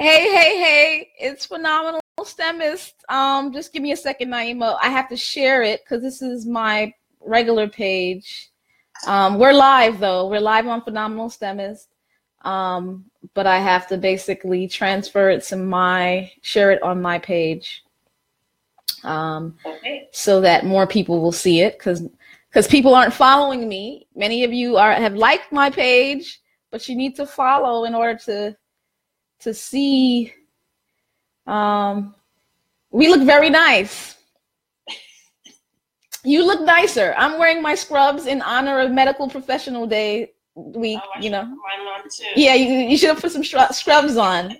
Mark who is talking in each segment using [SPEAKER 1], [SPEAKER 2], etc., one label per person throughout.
[SPEAKER 1] Hey, hey, hey! It's phenomenal STEMist. Um, just give me a second, Niemah. I have to share it because this is my regular page. Um, we're live though. We're live on Phenomenal STEMist. Um, but I have to basically transfer it to my share it on my page. Um, okay. so that more people will see it because because people aren't following me. Many of you are have liked my page, but you need to follow in order to to see. Um, we look very nice. You look nicer. I'm wearing my scrubs in honor of Medical Professional Day week. Oh, you know. Yeah, you, you should have put some scrubs on.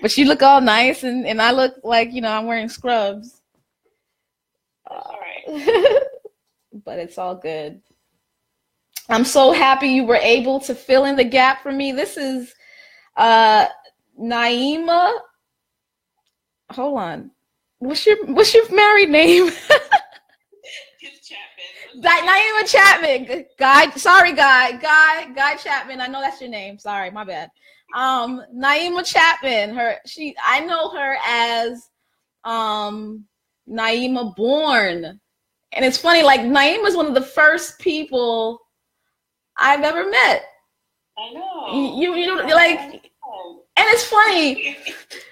[SPEAKER 1] But you look all nice, and, and I look like you know I'm wearing scrubs.
[SPEAKER 2] all right.
[SPEAKER 1] but it's all good. I'm so happy you were able to fill in the gap for me. This is uh Niemah. Hold on. What's your what's your married name? Niemah Chapman. Guy, sorry, guy, guy, guy Chapman. I know that's your name. Sorry, my bad. Um, Niemah Chapman. Her, she. I know her as um Niemah Born, and it's funny. Like Niemah is one of the first people I've ever met.
[SPEAKER 2] I know.
[SPEAKER 1] You, you know, like and it's funny.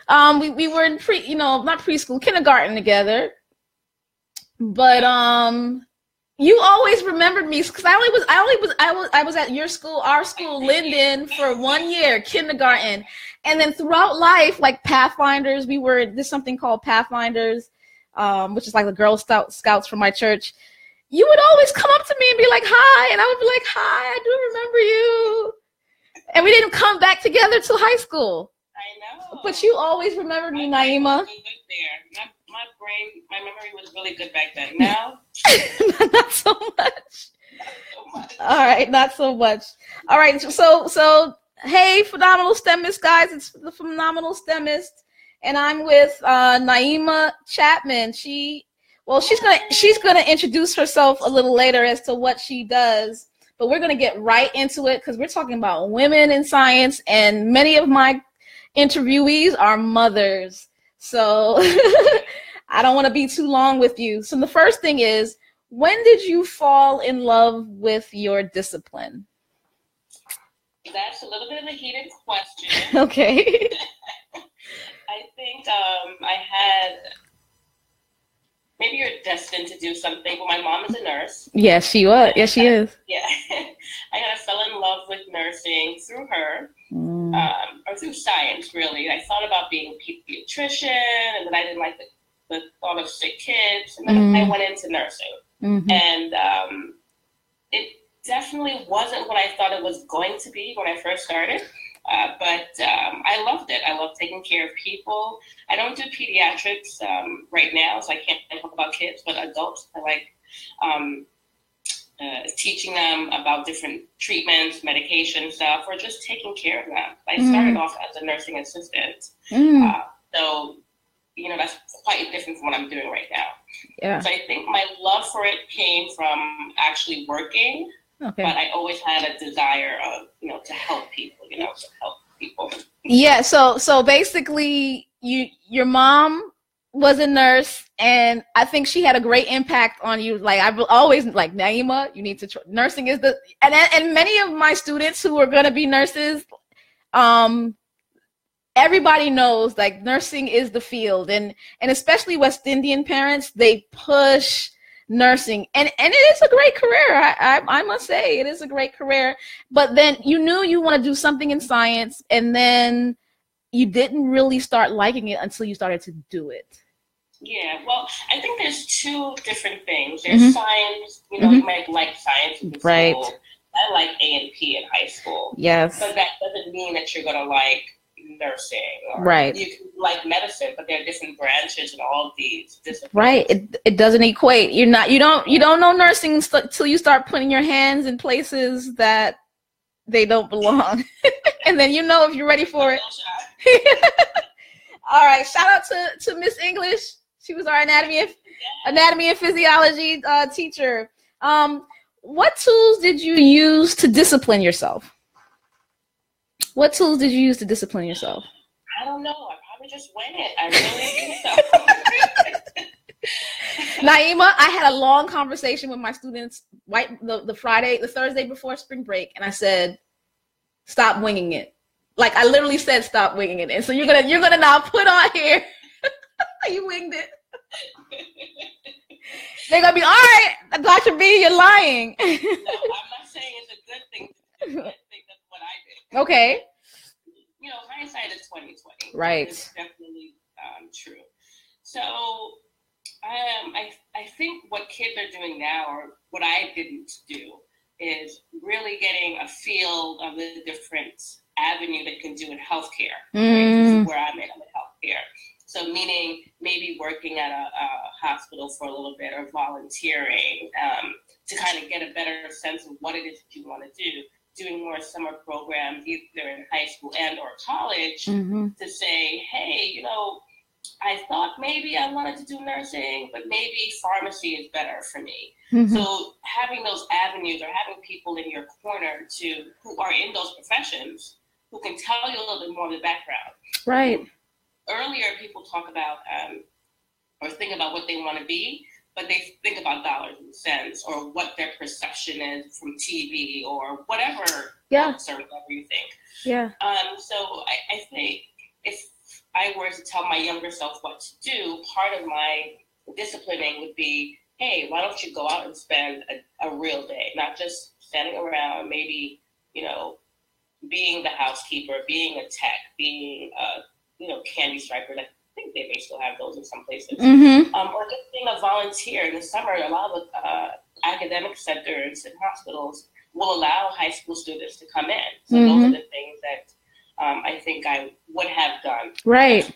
[SPEAKER 1] Um, we, we were in pre, you know, not preschool, kindergarten together. But um, you always remembered me because I only was, I only was, I was, I was at your school, our school, Linden, for one year, kindergarten, and then throughout life, like Pathfinders, we were this something called Pathfinders, um, which is like the Girl Scout Scouts from my church. You would always come up to me and be like, "Hi," and I would be like, "Hi, I do remember you." And we didn't come back together till high school.
[SPEAKER 2] I know.
[SPEAKER 1] But you always remembered me, Niemah.
[SPEAKER 2] My, my brain, my memory was really good back then. Now,
[SPEAKER 1] not so much. All right, not so much. All right, so so hey, phenomenal STEMist guys, it's the phenomenal STEMist, and I'm with uh, Niemah Chapman. She, well, she's gonna she's gonna introduce herself a little later as to what she does but we're going to get right into it because we're talking about women in science, and many of my interviewees are mothers. So I don't want to be too long with you. So the first thing is, when did you fall in love with your discipline?
[SPEAKER 2] That's a little bit of a heated question.
[SPEAKER 1] okay.
[SPEAKER 2] I think um, I had maybe you're destined to do something. But my mom is a nurse.
[SPEAKER 1] Yes, she was. Yes, she is.
[SPEAKER 2] Yeah, I kind of fell in love with nursing through her, mm. um, or through science. Really, I thought about being a pediatrician, and then I didn't like the, the thought of sick kids, and then mm. I went into nursing, mm-hmm. and um, it definitely wasn't what I thought it was going to be when I first started. Uh, but um, I loved it. I love taking care of people. I don't do pediatrics um, right now, so I can't talk about kids, but adults, I like um, uh, teaching them about different treatments, medication stuff, or just taking care of them. I mm. started off as a nursing assistant. Mm. Uh, so, you know, that's quite different from what I'm doing right now.
[SPEAKER 1] Yeah.
[SPEAKER 2] So I think my love for it came from actually working Okay. But I always had a desire of, you know, to help people, you know, to help people.
[SPEAKER 1] Yeah, so so basically you your mom was a nurse and I think she had a great impact on you. Like I've always like Niemah, you need to tr- nursing is the and and many of my students who are going to be nurses um everybody knows like nursing is the field and and especially West Indian parents, they push nursing. And and it is a great career. I, I, I must say it is a great career. But then you knew you want to do something in science and then you didn't really start liking it until you started to do it.
[SPEAKER 2] Yeah well i think there's two different things. There's mm-hmm. science you know mm-hmm. you might like science in
[SPEAKER 1] right.
[SPEAKER 2] school. i like a and p in high school.
[SPEAKER 1] Yes.
[SPEAKER 2] But that doesn't mean that you're going to like nursing.
[SPEAKER 1] right.
[SPEAKER 2] You like medicine, but there are different branches and all of these disciplines.
[SPEAKER 1] Right. It, it doesn't equate. You're not. You don't. You don't know nursing until you start putting your hands in places that they don't belong, and then you know if you're ready for it. all right. Shout out to to Miss English. She was our anatomy and anatomy and physiology uh, teacher. Um, what tools did you use to discipline yourself? What tools did you use to discipline yourself?
[SPEAKER 2] I don't know. I probably just went it. I really think
[SPEAKER 1] so. Naima, I had a long conversation with my students right the, the Friday, the Thursday before spring break, and I said, stop winging it. Like I literally said stop winging it. And so you're gonna you're gonna now put on here. you winged it. They're gonna be all right, Dr. B, you're lying.
[SPEAKER 2] no, I'm not saying it's a good thing. I think that's what I did.
[SPEAKER 1] Okay
[SPEAKER 2] you know, hindsight is twenty twenty.
[SPEAKER 1] Right.
[SPEAKER 2] It's definitely um, true. So, um, I I think what kids are doing now, or what I didn't do, is really getting a feel of the different avenue they can do in healthcare. Mm. Right? where I'm in, I'm in healthcare. So, meaning maybe working at a, a, hospital for a little bit or volunteering um, to kind of get a better sense of what it is that you want to do doing more summer programs either in high school and or college mm-hmm. to say hey you know i thought maybe i wanted to do nursing but maybe pharmacy is better for me mm-hmm. so having those avenues or having people in your corner to who are in those professions who can tell you a little bit more of the background
[SPEAKER 1] right
[SPEAKER 2] earlier people talk about um, or think about what they want to be but they think about dollars and cents or what their perception is from TV or whatever
[SPEAKER 1] yeah.
[SPEAKER 2] or whatever you think.
[SPEAKER 1] Yeah.
[SPEAKER 2] Um, so I, I think if I were to tell my younger self what to do, part of my disciplining would be, hey, why don't you go out and spend a, a real day, not just standing around, maybe, you know, being the housekeeper, being a tech, being a, you know, candy striper, like think they may still have those in some places.
[SPEAKER 1] Mm-hmm.
[SPEAKER 2] Um, or just being a volunteer in the summer. A lot of uh, academic centers and hospitals will allow high school students to come in. So mm-hmm. those are the things that um, I think I would have done.
[SPEAKER 1] Right.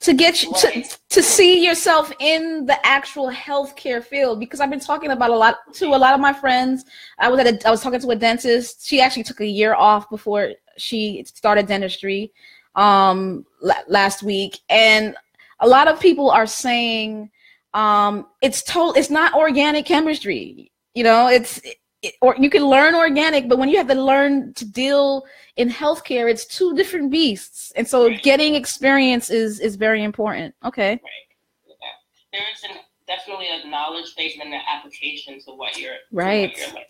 [SPEAKER 1] To get you to, to see yourself in the actual healthcare field, because I've been talking about a lot to a lot of my friends. I was at a, I was talking to a dentist. She actually took a year off before she started dentistry um, l- last week, and a lot of people are saying um, it's told it's not organic chemistry. You know, it's it, or you can learn organic, but when you have to learn to deal in healthcare, it's two different beasts. And so, right. getting experience is is very important. Okay.
[SPEAKER 2] Right. Yeah. There is an, definitely a knowledge base and an application to what you're
[SPEAKER 1] right.
[SPEAKER 2] What you're.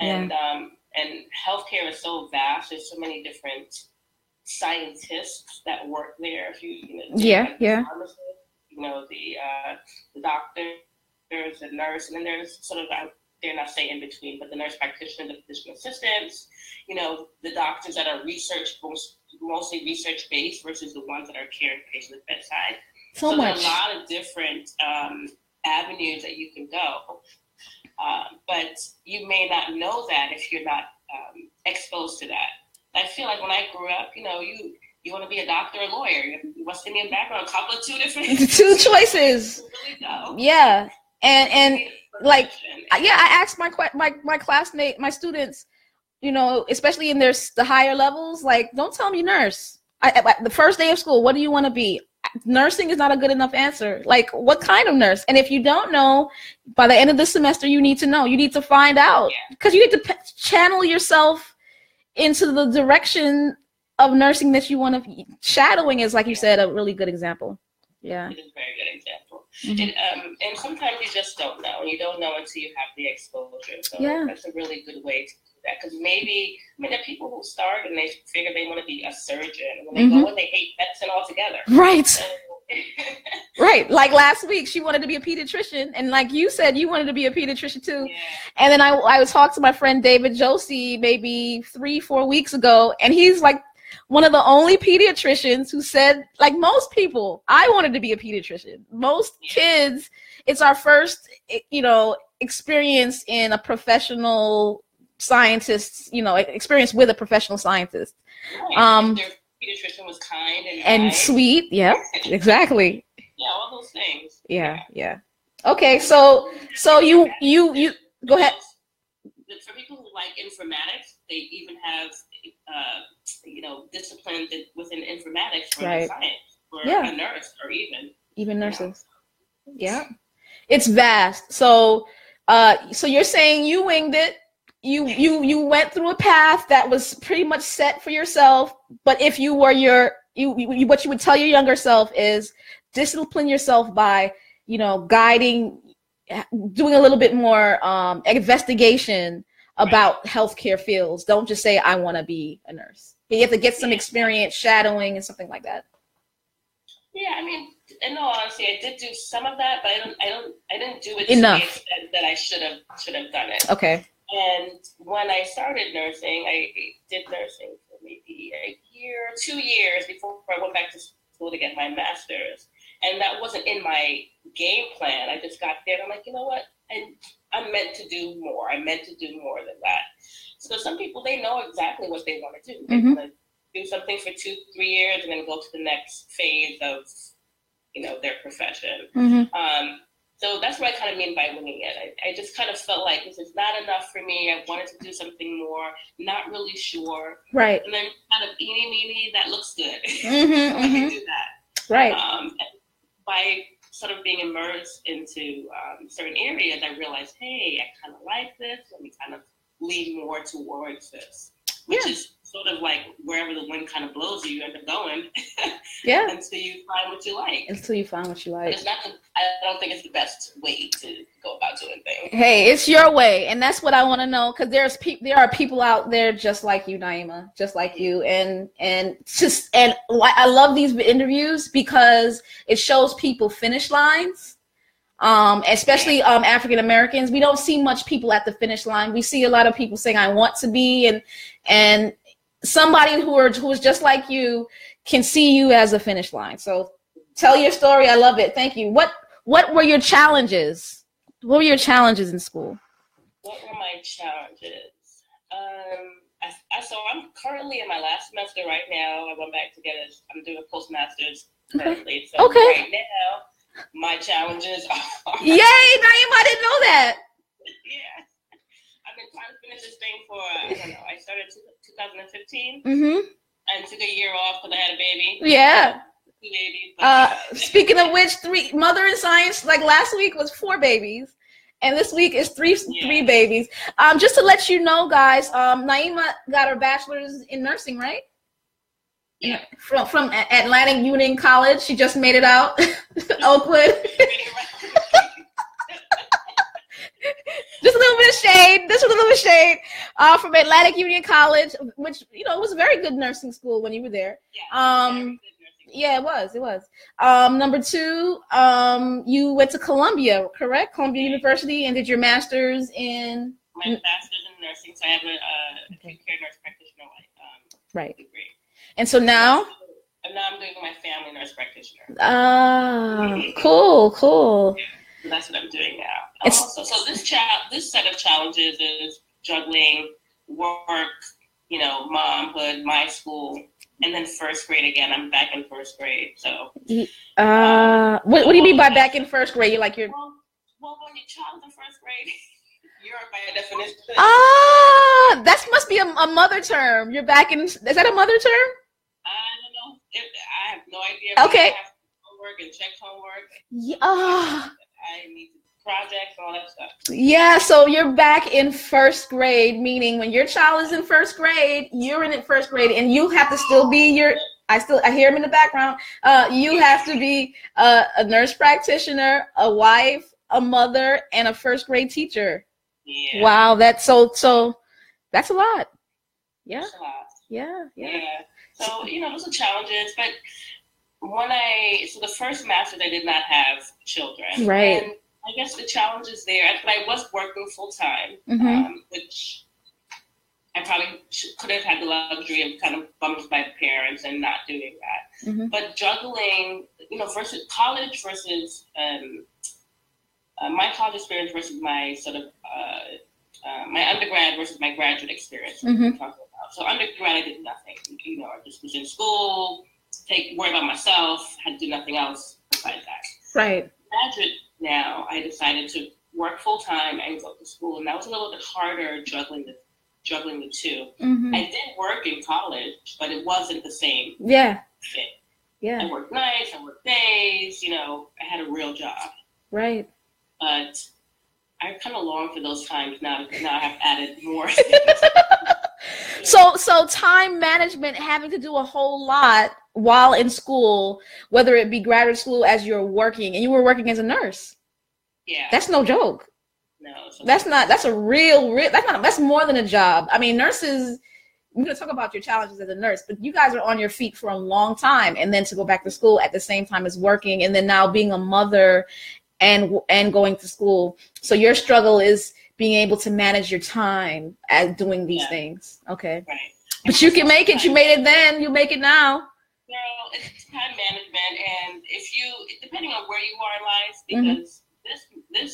[SPEAKER 2] And yeah. um, and healthcare is so vast. There's so many different scientists that work there. If you, you know,
[SPEAKER 1] yeah, yeah.
[SPEAKER 2] You know, the uh, the doctor, there's a nurse, and then there's sort of I dare not say in between, but the nurse practitioner, the physician assistants. You know, the doctors that are research most, mostly research based versus the ones that are caring patients at bedside.
[SPEAKER 1] So, so much.
[SPEAKER 2] There's a lot of different um, avenues that you can go. Uh, but you may not know that if you're not um, exposed to that. I feel like when I grew up, you know, you you want to be a doctor or a lawyer. You West Indian background, a couple of two different
[SPEAKER 1] two choices. really yeah, and and like yeah, I asked my my my classmate, my students, you know, especially in their the higher levels, like don't tell me nurse. I, I, the first day of school, what do you want to be? Nursing is not a good enough answer. Like, what kind of nurse? And if you don't know, by the end of the semester, you need to know. You need to find out because yeah. you need to p- channel yourself into the direction of nursing that you want to shadowing is like you said a really good example. Yeah.
[SPEAKER 2] It is a very good example. Mm-hmm. and, um, and sometimes you just don't know. And you don't know until you have the exposure. So
[SPEAKER 1] yeah.
[SPEAKER 2] that's a really good way to that because maybe i mean there are people who start and they figure they want to be a surgeon and when they mm-hmm. go in they hate medicine altogether
[SPEAKER 1] right so, right. Like last week, she wanted to be a pediatrician. And like you said, you wanted to be a pediatrician too.
[SPEAKER 2] Yeah.
[SPEAKER 1] And then I, I talked to my friend David Josie maybe three, four weeks ago. And he's like one of the only pediatricians who said, like most people, I wanted to be a pediatrician. Most yeah. kids, it's our first, you know, experience in a professional scientist, you know, experience with a professional scientist.
[SPEAKER 2] Right. Um, pediatrician was kind and,
[SPEAKER 1] and sweet. Yeah, exactly.
[SPEAKER 2] yeah, all those things.
[SPEAKER 1] Yeah, yeah. Okay, so so you you you go ahead.
[SPEAKER 2] For people who like informatics, they even have uh, you know discipline within informatics for
[SPEAKER 1] right.
[SPEAKER 2] science for yeah. a nurse or even
[SPEAKER 1] even nurses. Yeah, it's vast. So uh, so you're saying you winged it you you you went through a path that was pretty much set for yourself but if you were your you, you what you would tell your younger self is discipline yourself by you know guiding doing a little bit more um, investigation about right. healthcare fields. Don't just say i want to be a nurse. You have to get some experience shadowing and something like that.
[SPEAKER 2] Yeah i mean in all honesty i did do some of that but i don't i don't i didn't do it
[SPEAKER 1] enough.
[SPEAKER 2] that i should have should have done it.
[SPEAKER 1] Okay
[SPEAKER 2] and when i started nursing i did nursing for maybe a year two years before i went back to school to get my master's and that wasn't in my game plan. I just got there and I'm like, you know what? And I'm meant to do more. I'm meant to do more than that. So some people they know exactly what they want to do. They mm-hmm. want to do something for two, three years and then go to the next phase of, you know, their profession. Mm-hmm. Um, so that's what I kind of mean by winging it. I, I, just kind of felt like this is not enough for me. I wanted to do something more, not really sure.
[SPEAKER 1] Right.
[SPEAKER 2] And then kind of eeny meeny, that looks good. Mm-hmm, so mm-hmm. do that.
[SPEAKER 1] Right.
[SPEAKER 2] Um, by sort of being immersed into um, certain areas, I realized, hey, I kind of like this. Let me kind of lean more towards this, which yeah. is sort of like wherever the wind kind of blows you, you end up going.
[SPEAKER 1] yeah.
[SPEAKER 2] Until you find what you like.
[SPEAKER 1] Until you find what you like.
[SPEAKER 2] But it's not. The, I don't think it's the best way to go about doing things.
[SPEAKER 1] Hey, it's your way, and that's what I want to know because there's people. There are people out there just like you, Niemah, just like you, and and just and I love these interviews because it shows people finish lines um, especially um, African Americans. We don't see much people at the finish line. We see a lot of people saying, "I want to be," and and somebody who are who is just like you can see you as a finish line. So tell your story. I love it. Thank you. What what were your challenges? What were your challenges in school?
[SPEAKER 2] What were my challenges? Um, I, I, so I'm currently in my last semester right now. I went back to get a, I'm doing a postmaster's currently. So
[SPEAKER 1] okay.
[SPEAKER 2] right now, my challenges are.
[SPEAKER 1] Yay, Niemah, I didn't know that.
[SPEAKER 2] yeah. I've been trying to finish this thing for, I don't know, I started 2015
[SPEAKER 1] mm-hmm.
[SPEAKER 2] and took a year off because I had a baby.
[SPEAKER 1] Yeah.
[SPEAKER 2] Two babies.
[SPEAKER 1] Uh, speaking of which, three mother in science, like last week was four babies. And this week is three yeah. three babies. Um, just to let you know, guys, um, Niemah got her bachelor's in nursing, right?
[SPEAKER 2] Yeah.
[SPEAKER 1] From from Atlantic Union College. She just made it out. Oakwood. Just a little bit of shade. Just a little bit of shade uh, from Atlantic Union College, which you know was a very good nursing school when you were there.
[SPEAKER 2] Yeah,
[SPEAKER 1] um, yeah, it was. It was. Um, number two, um, you went to Columbia, correct? Columbia University, and did your master's in.
[SPEAKER 2] My master's in nursing, so I have a, uh, okay. care nurse practitioner um,
[SPEAKER 1] right. degree. And so now.
[SPEAKER 2] And now I'm doing my family nurse practitioner.
[SPEAKER 1] Ah, cool, cool.
[SPEAKER 2] Yeah that's what I'm doing now. Also, so this cha- this set of challenges is juggling work, you know, momhood, my school, and then first grade again. I'm back in first grade. So,
[SPEAKER 1] uh, um, what, what do you mean by back in first grade? You're like your
[SPEAKER 2] well, well, when your child's in first grade. You're by definition.
[SPEAKER 1] Ah, that must be a, a, mother term. You're back in. Is that a mother term?
[SPEAKER 2] I don't know. If, I have no idea.
[SPEAKER 1] Okay.
[SPEAKER 2] Homework and check homework.
[SPEAKER 1] Yeah.
[SPEAKER 2] I need projects, all that stuff.
[SPEAKER 1] Yeah, so you're back in first grade, meaning when your child is in first grade, you're in first grade, and you have to still be your. I still I hear him in the background. Uh, you have to be a, a nurse practitioner, a wife, a mother, and a first grade teacher.
[SPEAKER 2] Yeah.
[SPEAKER 1] Wow, that's so so. That's a lot. Yeah.
[SPEAKER 2] A lot.
[SPEAKER 1] Yeah,
[SPEAKER 2] yeah. Yeah. So you know, those are challenges, but when I so the first master I did not have children,
[SPEAKER 1] right?
[SPEAKER 2] And I guess the challenge is there, but I was working full time,
[SPEAKER 1] mm-hmm. um,
[SPEAKER 2] which I probably should, could have had the luxury of kind of bumped my parents and not doing that.
[SPEAKER 1] Mm-hmm.
[SPEAKER 2] But juggling, you know, versus college versus um, uh, my college experience versus my sort of uh, uh, my undergrad versus my graduate experience.
[SPEAKER 1] Mm-hmm.
[SPEAKER 2] So undergrad, I did nothing. You know, I just was in school take worry about myself, had to do nothing else besides that.
[SPEAKER 1] Right.
[SPEAKER 2] Graduate now, I decided to work full time and go to school, and that was a little bit harder juggling the juggling the 2
[SPEAKER 1] mm-hmm.
[SPEAKER 2] I did work in college, but it wasn't the same.
[SPEAKER 1] Yeah.
[SPEAKER 2] Fit.
[SPEAKER 1] Yeah.
[SPEAKER 2] I worked nights, I worked days. You know, I had a real job.
[SPEAKER 1] Right.
[SPEAKER 2] But I kind of long for those times now. Now I have added more.
[SPEAKER 1] so, so time management having to do a whole lot while in school, whether it be graduate school as you're working, and you were working as a nurse.
[SPEAKER 2] Yeah.
[SPEAKER 1] That's no joke.
[SPEAKER 2] no.
[SPEAKER 1] That's not. That's a real. real that's not. That's more than a job. I mean, nurses. We're gonna talk about your challenges as a nurse, but you guys are on your feet for a long time, and then to go back to school at the same time as working, and then now being a mother, and and going to school. So your struggle is being able to manage your time as doing these
[SPEAKER 2] Yeah.
[SPEAKER 1] things. Okay,
[SPEAKER 2] Right.
[SPEAKER 1] but you can make it. You made it then. You make it now.
[SPEAKER 2] Girl, it's time management, and if you, depending on where you are in life,
[SPEAKER 1] Mhm.
[SPEAKER 2] because this this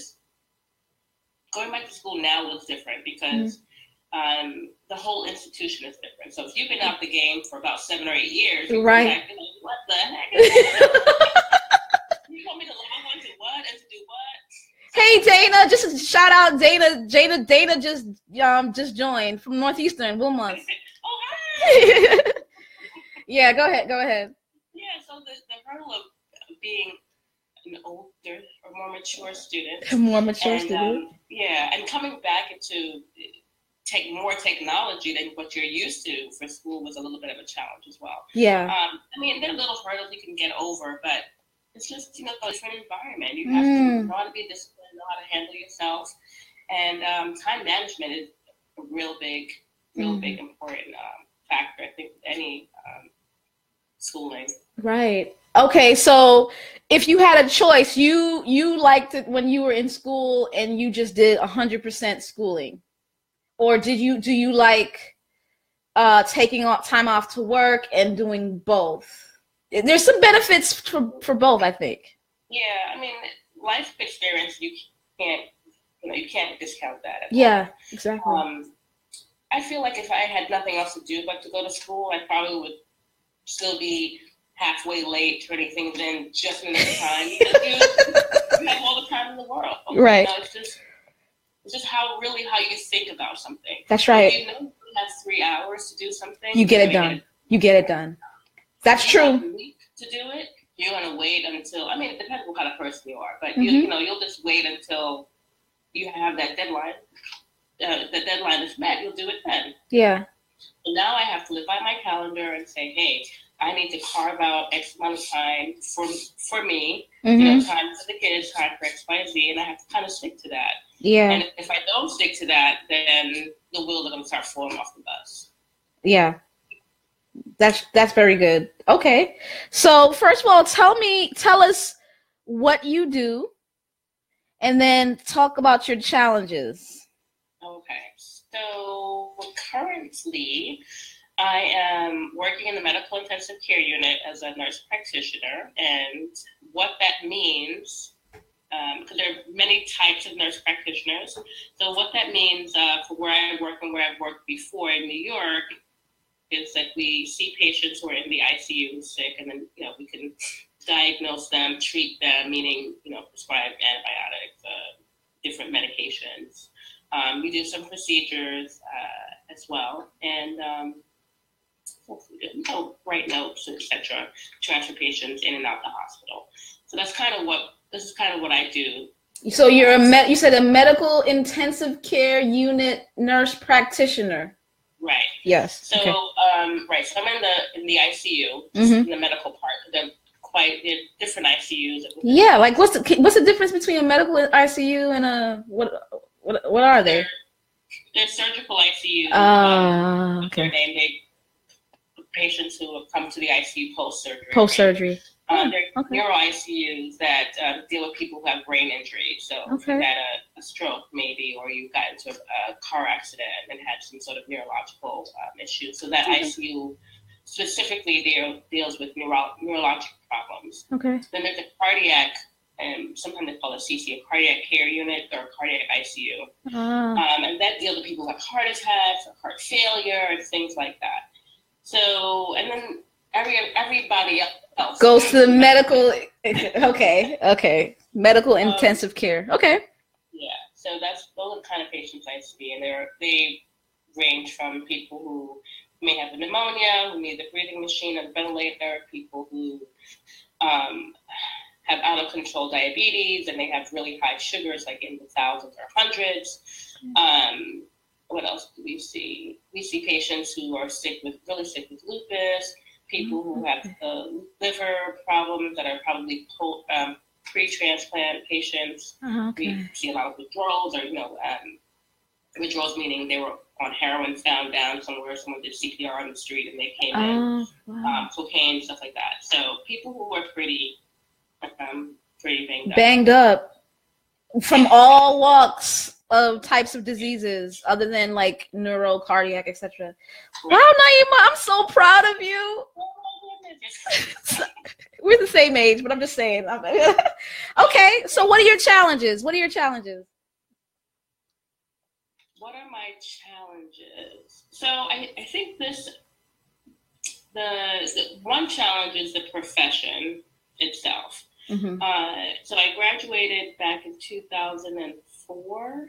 [SPEAKER 2] going back to school now looks different because
[SPEAKER 1] Mm-hmm.
[SPEAKER 2] um, the whole institution is different. So if you've been out the game for about seven or eight years,
[SPEAKER 1] Right.
[SPEAKER 2] Like, what the heck? You want me to log on to what and to do what?
[SPEAKER 1] Hey Dana, just a shout out Dana. Jada Dana just um just joined from Northeastern Wilmont.
[SPEAKER 2] oh hi.
[SPEAKER 1] Yeah, go ahead. Go ahead.
[SPEAKER 2] Yeah. So the the hurdle of being an older or more mature student
[SPEAKER 1] More mature
[SPEAKER 2] and,
[SPEAKER 1] student.
[SPEAKER 2] um, yeah, and coming back into take more technology than what you're used to for school was a little bit of a challenge as well.
[SPEAKER 1] yeah.
[SPEAKER 2] Um, I mean, there are little hurdles you can get over, but it's just you know a different environment. You have to
[SPEAKER 1] Mm.
[SPEAKER 2] know how to be disciplined, know how to handle yourself, and um, time management is a real big, real
[SPEAKER 1] Mm.
[SPEAKER 2] big important um, factor. I think with any um, schooling.
[SPEAKER 1] Right. Okay, so if you had a choice, you you liked it when you were in school and you just did 100% schooling. Or did you do you like uh taking off time off to work and doing both? There's some benefits for for both, I think.
[SPEAKER 2] Yeah, I mean, life experience you can't you know you can't discount that. at all.
[SPEAKER 1] Yeah, exactly.
[SPEAKER 2] Um, I feel like if I had nothing else to do but to go to school, I probably would still be halfway late turning things in just in enough time. You, you have all the time in the world.
[SPEAKER 1] Right.
[SPEAKER 2] You know, it's just it's just how really how you think about something.
[SPEAKER 1] That's
[SPEAKER 2] If
[SPEAKER 1] right.
[SPEAKER 2] you know you have three hours to do something.
[SPEAKER 1] You get it done. You get it done. That's
[SPEAKER 2] you have
[SPEAKER 1] true.
[SPEAKER 2] a week to do it. You're gonna wait until. I mean, it depends what kind of person you are, but
[SPEAKER 1] Mhm.
[SPEAKER 2] you, you know you'll just wait until you have that deadline. Uh, the deadline is met. You'll do it then.
[SPEAKER 1] Yeah.
[SPEAKER 2] So now I have to live by my calendar and say, hey, I need to carve out X amount of time for for me. You
[SPEAKER 1] hmm
[SPEAKER 2] know, time for the kids, time for X, Y, Z, and I have to kind of stick to that.
[SPEAKER 1] Yeah.
[SPEAKER 2] And if I don't stick to that, then the wheels are going to start falling off the bus.
[SPEAKER 1] Yeah. That's that's very good. Okay. So first of all, tell me tell us what you do and then talk about your challenges.
[SPEAKER 2] Okay, so currently I am working in the medical intensive care unit as a nurse practitioner, and what that means, because there are many types of nurse practitioners. So what that means uh, for where I work and where I've worked before in New York is that we see patients who are in the ICU sick, and then you know we can diagnose them, treat them, meaning you know prescribe antibiotics, uh, different medications. Um, we do some procedures uh, as well, and um, you know, write notes, etc. Transfer patients in and out the hospital. So that's kind of what this is kind of what I do.
[SPEAKER 1] So you're a med- you said a medical intensive care unit nurse practitioner.
[SPEAKER 2] Right.
[SPEAKER 1] Yes.
[SPEAKER 2] So
[SPEAKER 1] okay.
[SPEAKER 2] um, right. So I'm in the in the ICU,
[SPEAKER 1] Mhm.
[SPEAKER 2] in the medical part. They're quite they're different ICUs.
[SPEAKER 1] Yeah, like what's the what's the difference between a medical ICU and a what what what are they?
[SPEAKER 2] They're, they're surgical ICUs. um,
[SPEAKER 1] Ah,
[SPEAKER 2] they're
[SPEAKER 1] okay.
[SPEAKER 2] they patients who have come to the ICU post surgery.
[SPEAKER 1] Post surgery.
[SPEAKER 2] Uh, they're
[SPEAKER 1] Okay.
[SPEAKER 2] neuro ICUs that um, deal with people who have brain injury. So if
[SPEAKER 1] Okay.
[SPEAKER 2] you had a, a stroke, maybe, or you got into a, a car accident and had some sort of neurological um, issue. So that
[SPEAKER 1] Okay.
[SPEAKER 2] ICU specifically deal, deals with neuro, neurologic problems.
[SPEAKER 1] Okay.
[SPEAKER 2] Then there's a cardiac, and sometimes they call it CC, a cardiac care unit or cardiac ICU.
[SPEAKER 1] Ah.
[SPEAKER 2] Um, and that deals with people who have heart attacks or heart failure and things like that. So, and then every everybody else
[SPEAKER 1] Goes to the medical. Okay. Okay. Medical
[SPEAKER 2] Um,
[SPEAKER 1] intensive care. Okay.
[SPEAKER 2] Yeah, so that's those are the kind of patients I see, and they're they range from people who may have a pneumonia, who need the breathing machine and ventilator, people who um, have out of control diabetes and they have really high sugars, like in the thousands or hundreds. Um, what else do we see? We see patients who are sick with really sick with lupus, people who have uh, liver problems that are probably po- um, pre-transplant patients.
[SPEAKER 1] Oh, okay.
[SPEAKER 2] We see a lot of withdrawals, or you know, um, withdrawals meaning they were on heroin, found down somewhere, someone did CPR on the street, and they came in.
[SPEAKER 1] Oh, wow.
[SPEAKER 2] Um, cocaine, stuff like that. So people who are pretty, um, pretty banged up.
[SPEAKER 1] Banged up from all walks of types of diseases other than like neuro, cardiac, etc. Wow, Niemah, I'm so proud of you. We're the same age, but I'm just saying. Okay, so what are your challenges? What are your challenges?
[SPEAKER 2] what are my challenges? So I, I think this the, the one challenge is the profession itself.
[SPEAKER 1] Mhm.
[SPEAKER 2] Uh, so I graduated back in 2004,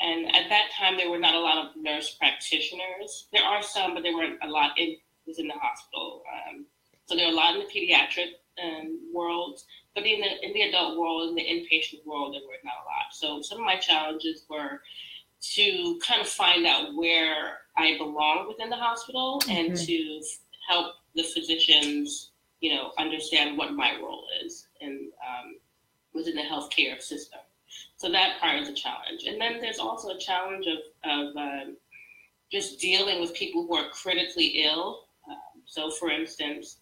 [SPEAKER 2] and at that time there were not a lot of nurse practitioners. There are some, but there weren't a lot in within the hospital. Um, so there are a lot in the pediatric um, world, but in the in the adult world, in the inpatient world, there were not a lot. So some of my challenges were to kind of find out where I belong within the hospital and
[SPEAKER 1] Mhm.
[SPEAKER 2] to help the physicians, you know, understand what my role is in um, within the healthcare system. So that part is a challenge, and then there's also a challenge of of um, just dealing with people who are critically ill. Um, so, for instance.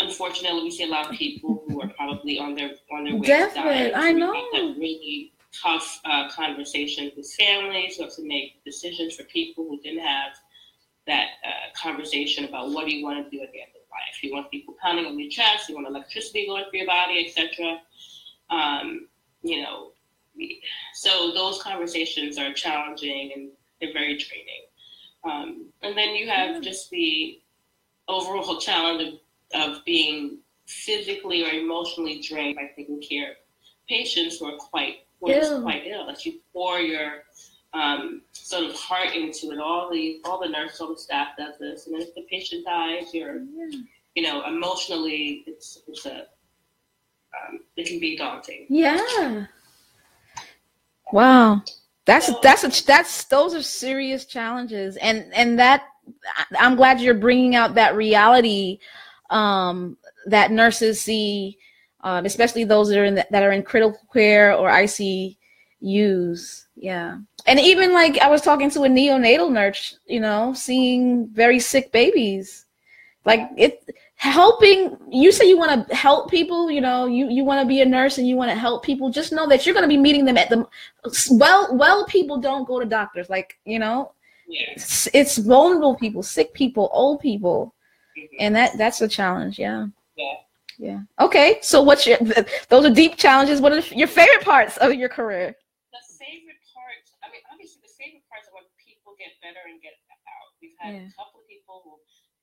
[SPEAKER 2] Unfortunately, we see a lot of people who are probably on their on their way
[SPEAKER 1] Definitely,
[SPEAKER 2] to die.
[SPEAKER 1] I know.
[SPEAKER 2] really tough uh, conversations with families who have to make decisions for people who didn't have that uh, conversation about what do you want to do at the end life. You want people pounding on your chest, you want electricity going through your body, etc. Um, you know, so those conversations are challenging and they're very draining. Um, and then you have just the overall challenge of, of being physically or emotionally drained by taking care of patients who are quite who are quite ill. As you pour your um, sort of heart into it, all the all the nurse, the staff does this, and if the patient dies, you're you know emotionally it's it's a um, it can be daunting.
[SPEAKER 1] Yeah. Wow. That's that's a, that's those are serious challenges, and and that I'm glad you're bringing out that reality um, that nurses see, um, especially those that are in the, that are in critical care or ICUs. Yeah, and even like I was talking to a neonatal nurse, you know, seeing very sick babies, like it helping you say you want to help people you know you you want to be a nurse and you want to help people just know that you're going to be meeting them at the well well people don't go to doctors like you know?
[SPEAKER 2] Yeah.
[SPEAKER 1] it's, it's vulnerable people sick people old people.
[SPEAKER 2] Mhm.
[SPEAKER 1] and that that's a challenge yeah.
[SPEAKER 2] Yeah.
[SPEAKER 1] yeah. Okay so what's your those are deep challenges. What are your favorite parts of your career
[SPEAKER 2] The favorite parts, I mean, obviously, the favorite parts are when people get better and get out. We've had
[SPEAKER 1] Yeah.
[SPEAKER 2] a couple of people who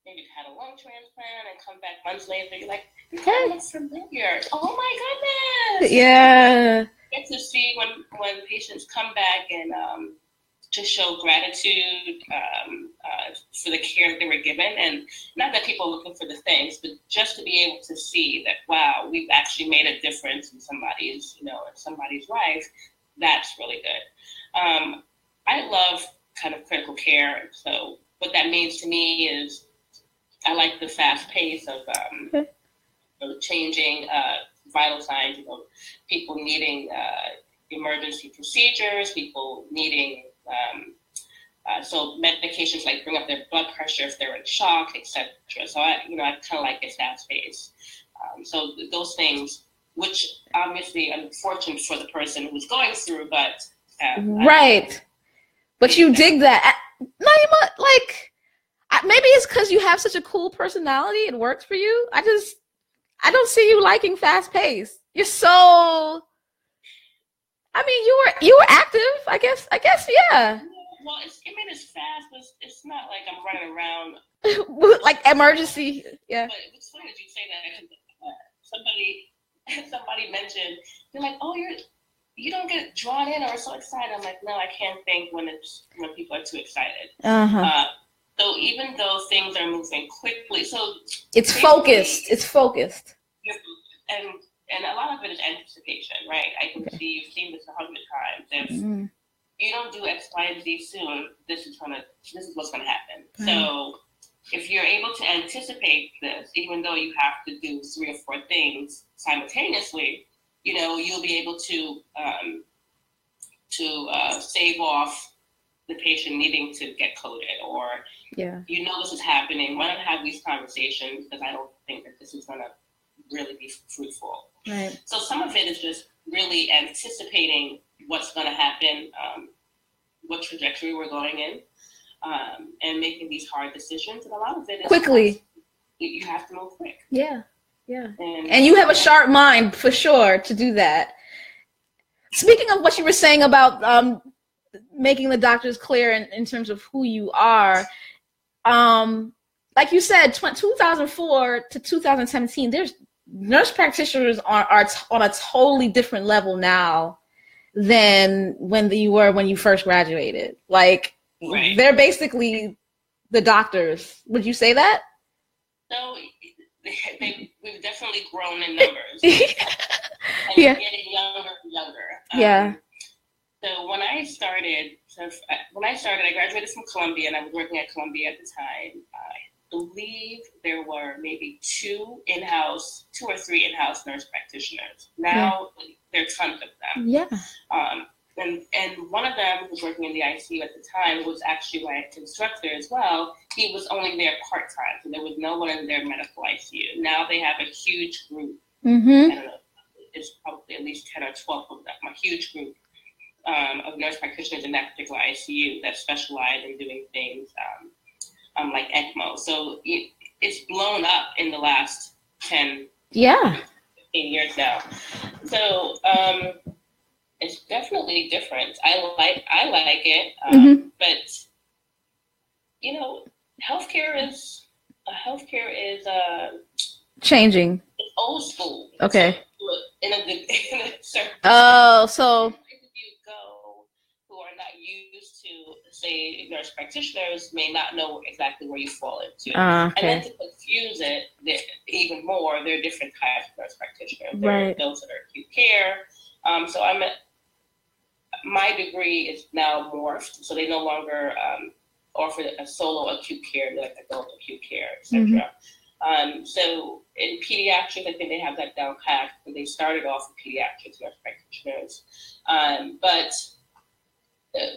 [SPEAKER 2] maybe had a lung transplant and come back months later. You're like, you
[SPEAKER 1] Hey.
[SPEAKER 2] kind of look familiar. Oh my goodness!
[SPEAKER 1] yeah
[SPEAKER 2] Get to see when when patients come back and um, to show gratitude um, uh, for the care that they were given, and not that people are looking for the things, but just to be able to see that wow, we've actually made a difference in somebody's you know in somebody's life. That's really good. Um, I love kind of critical care. So what that means to me is I like the fast pace of um,
[SPEAKER 1] Okay.
[SPEAKER 2] you know, changing uh, vital signs. You know, people needing uh, emergency procedures, people needing um, uh, so medications like bring up their blood pressure if they're in shock, etc. So I, you know, I kind of like a fast pace. Um, so th- those things, which obviously unfortunate for the person who's going through, but um, I-
[SPEAKER 1] right but you dig that Niemah, like maybe it's because you have such a cool personality it works for you i just i don't see you liking fast pace you're so i mean you were you were active i guess i guess yeah
[SPEAKER 2] Well, it's, I mean, it's fast, but it's, it's not like I'm running around.
[SPEAKER 1] like emergency yeah
[SPEAKER 2] But it's funny that you say that. uh, Somebody, somebody mentioned they're like, "Oh, you're you don't get drawn in or so excited." I'm like, "No, I can't think when it's when people are too excited."
[SPEAKER 1] uh-huh
[SPEAKER 2] Uh, so even though things are moving quickly, so
[SPEAKER 1] it's focused it's focused
[SPEAKER 2] and and a lot of it is anticipation, right? I can
[SPEAKER 1] Okay.
[SPEAKER 2] see you've seen this a hundred times. If
[SPEAKER 1] Mm,
[SPEAKER 2] you don't do X, Y, and Z soon, this is gonna this is what's gonna happen.
[SPEAKER 1] Right.
[SPEAKER 2] So if you're able to anticipate this, even though you have to do three or four things simultaneously, you know, you'll be able to um, to uh, save off the patient needing to get coded or
[SPEAKER 1] yeah.
[SPEAKER 2] you know this is happening. Why not have these conversations? Because i don't think that this is going to really be fruitful.
[SPEAKER 1] Right.
[SPEAKER 2] So some of it is just really anticipating what's going to happen um, what trajectory we're going in um, and making these hard decisions. And a lot of it is
[SPEAKER 1] quickly.
[SPEAKER 2] you, you have to move quick.
[SPEAKER 1] Yeah yeah.
[SPEAKER 2] And,
[SPEAKER 1] and you have a sharp mind for sure to do that. Speaking of what you were saying about um, making the doctors clear in, in terms of who you are um like you said 2004 to 2017 there's nurse practitioners are, are t- on a totally different level now than when the, you were when you first graduated. Like
[SPEAKER 2] right.
[SPEAKER 1] they're basically the doctors. Would you say that?
[SPEAKER 2] So they, we've definitely grown in numbers and
[SPEAKER 1] yeah.
[SPEAKER 2] getting younger and younger
[SPEAKER 1] um, yeah
[SPEAKER 2] so when I started, so when I started, I graduated from Columbia and I was working at Columbia at the time. I believe there were maybe two in-house, two or three in-house nurse practitioners. Now yeah. there are tons of them.
[SPEAKER 1] Yeah.
[SPEAKER 2] Um, and and one of them who was working in the ICU at the time was actually my instructor as well. He was only there part time, so there was no one in their medical ICU. Now they have a huge group.
[SPEAKER 1] Mm-hmm.
[SPEAKER 2] I don't know. It's probably at least ten or twelve of them. A huge group um, of nurse practitioners in that particular ICU that specialize in doing things um, um, like ECMO. So it, it's blown up in the last 10,
[SPEAKER 1] yeah.
[SPEAKER 2] 15 years now. So um, it's definitely different. I like I like it, um,
[SPEAKER 1] mm-hmm.
[SPEAKER 2] but you know, healthcare is uh, healthcare is uh,
[SPEAKER 1] changing.
[SPEAKER 2] It's old school.
[SPEAKER 1] Okay.
[SPEAKER 2] In a, in a
[SPEAKER 1] oh, so who are not used to
[SPEAKER 2] say nurse practitioners may not know exactly where you fall into.
[SPEAKER 1] Uh, okay.
[SPEAKER 2] And then to confuse it even more, there are different types of nurse practitioners. There
[SPEAKER 1] right.
[SPEAKER 2] are those that are acute care. Um, so I'm my degree is now morphed, so they no longer um, offer a solo acute care, like adult acute care, etc. Mm-hmm. Um, so in pediatrics, I think they have that down pat. They started off with pediatrics nurse practitioners, um, but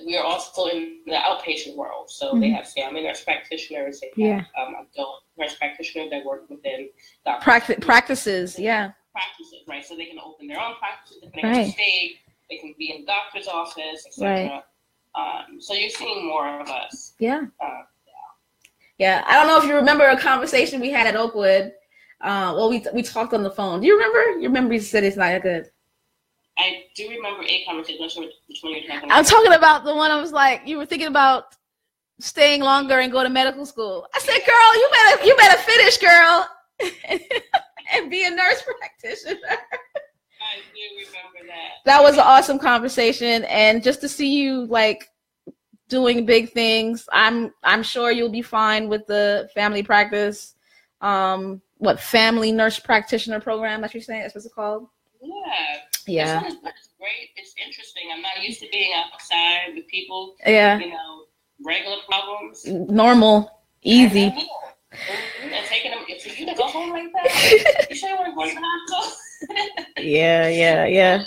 [SPEAKER 2] we are also in the outpatient world. So mm-hmm. they have family nurse practitioners, they have yeah. um, adult nurse practitioners that work within
[SPEAKER 1] Practi- practices. Yeah,
[SPEAKER 2] practices, right? So they can open their own practices depending right. on the state. They can be in the doctor's office, etc. Right. Um, so you're seeing more of us.
[SPEAKER 1] Yeah. Uh, yeah. I don't know if you remember a conversation we had at Oakwood. Uh, well, we we talked on the phone. Do you remember? Your memory said it's not good.
[SPEAKER 2] I do remember a conversation. I'm not sure which one you're talking
[SPEAKER 1] about. I'm talking about the one I was like, you were thinking about staying longer and go to medical school. I said, girl, you better you better finish, girl, and be a nurse practitioner.
[SPEAKER 2] I do remember that.
[SPEAKER 1] That was an awesome conversation, and just to see you like doing big things, I'm I'm sure you'll be fine with the family practice. Um, what family nurse practitioner program that you're saying? That's what it's called.
[SPEAKER 2] Yeah.
[SPEAKER 1] Yeah.
[SPEAKER 2] One great. It's interesting. I'm not used to being outside with people.
[SPEAKER 1] Yeah.
[SPEAKER 2] You know, regular problems.
[SPEAKER 1] Normal, easy.
[SPEAKER 2] And, taking them for you to go home like that. you sure you want to go to the hospital?
[SPEAKER 1] Yeah, yeah, yeah.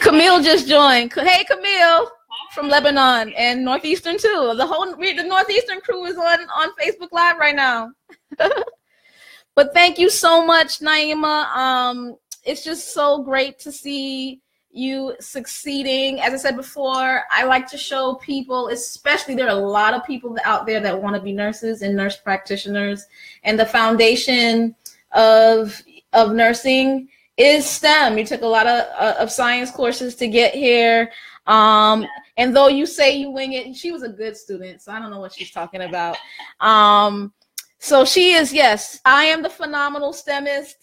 [SPEAKER 1] Camille just joined. Hey, Camille from Lebanon and Northeastern too. The whole the Northeastern crew is on on Facebook Live right now. but thank you so much, Niemah. Um, it's just so great to see you succeeding. As I said before, I like to show people, especially there are a lot of people out there that want to be nurses and nurse practitioners, and the foundation of of nursing is STEM. You took a lot of uh, of science courses to get here. Um, and though you say you wing it, she was a good student, so I don't know what she's talking about. Um, so she is, yes, I am the phenomenal STEMist.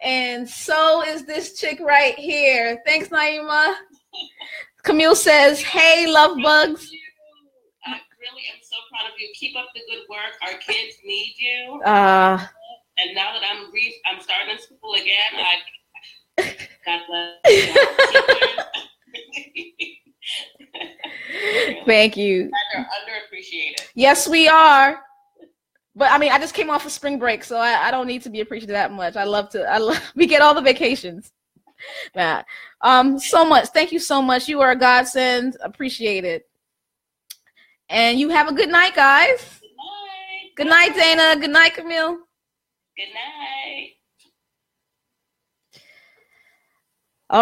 [SPEAKER 1] And so is this chick right here. Thanks, Niemah. Camille says, Hey, love bugs.
[SPEAKER 2] I really am so proud of you. Keep up the good work. Our kids need you.
[SPEAKER 1] Uh,
[SPEAKER 2] and now that I'm re- I'm starting school again, I
[SPEAKER 1] Thank you.
[SPEAKER 2] Underappreciated.
[SPEAKER 1] Yes, we are. but I mean, I just came off of spring break, so I, I don't need to be appreciated that much. I love to. I love, we get all the vacations. Matt, um, so much. Thank you so much. You are a godsend. Appreciate it. And you have a good night, guys.
[SPEAKER 2] Good night.
[SPEAKER 1] Good night, Dana. Good night, Camille.
[SPEAKER 2] Good night.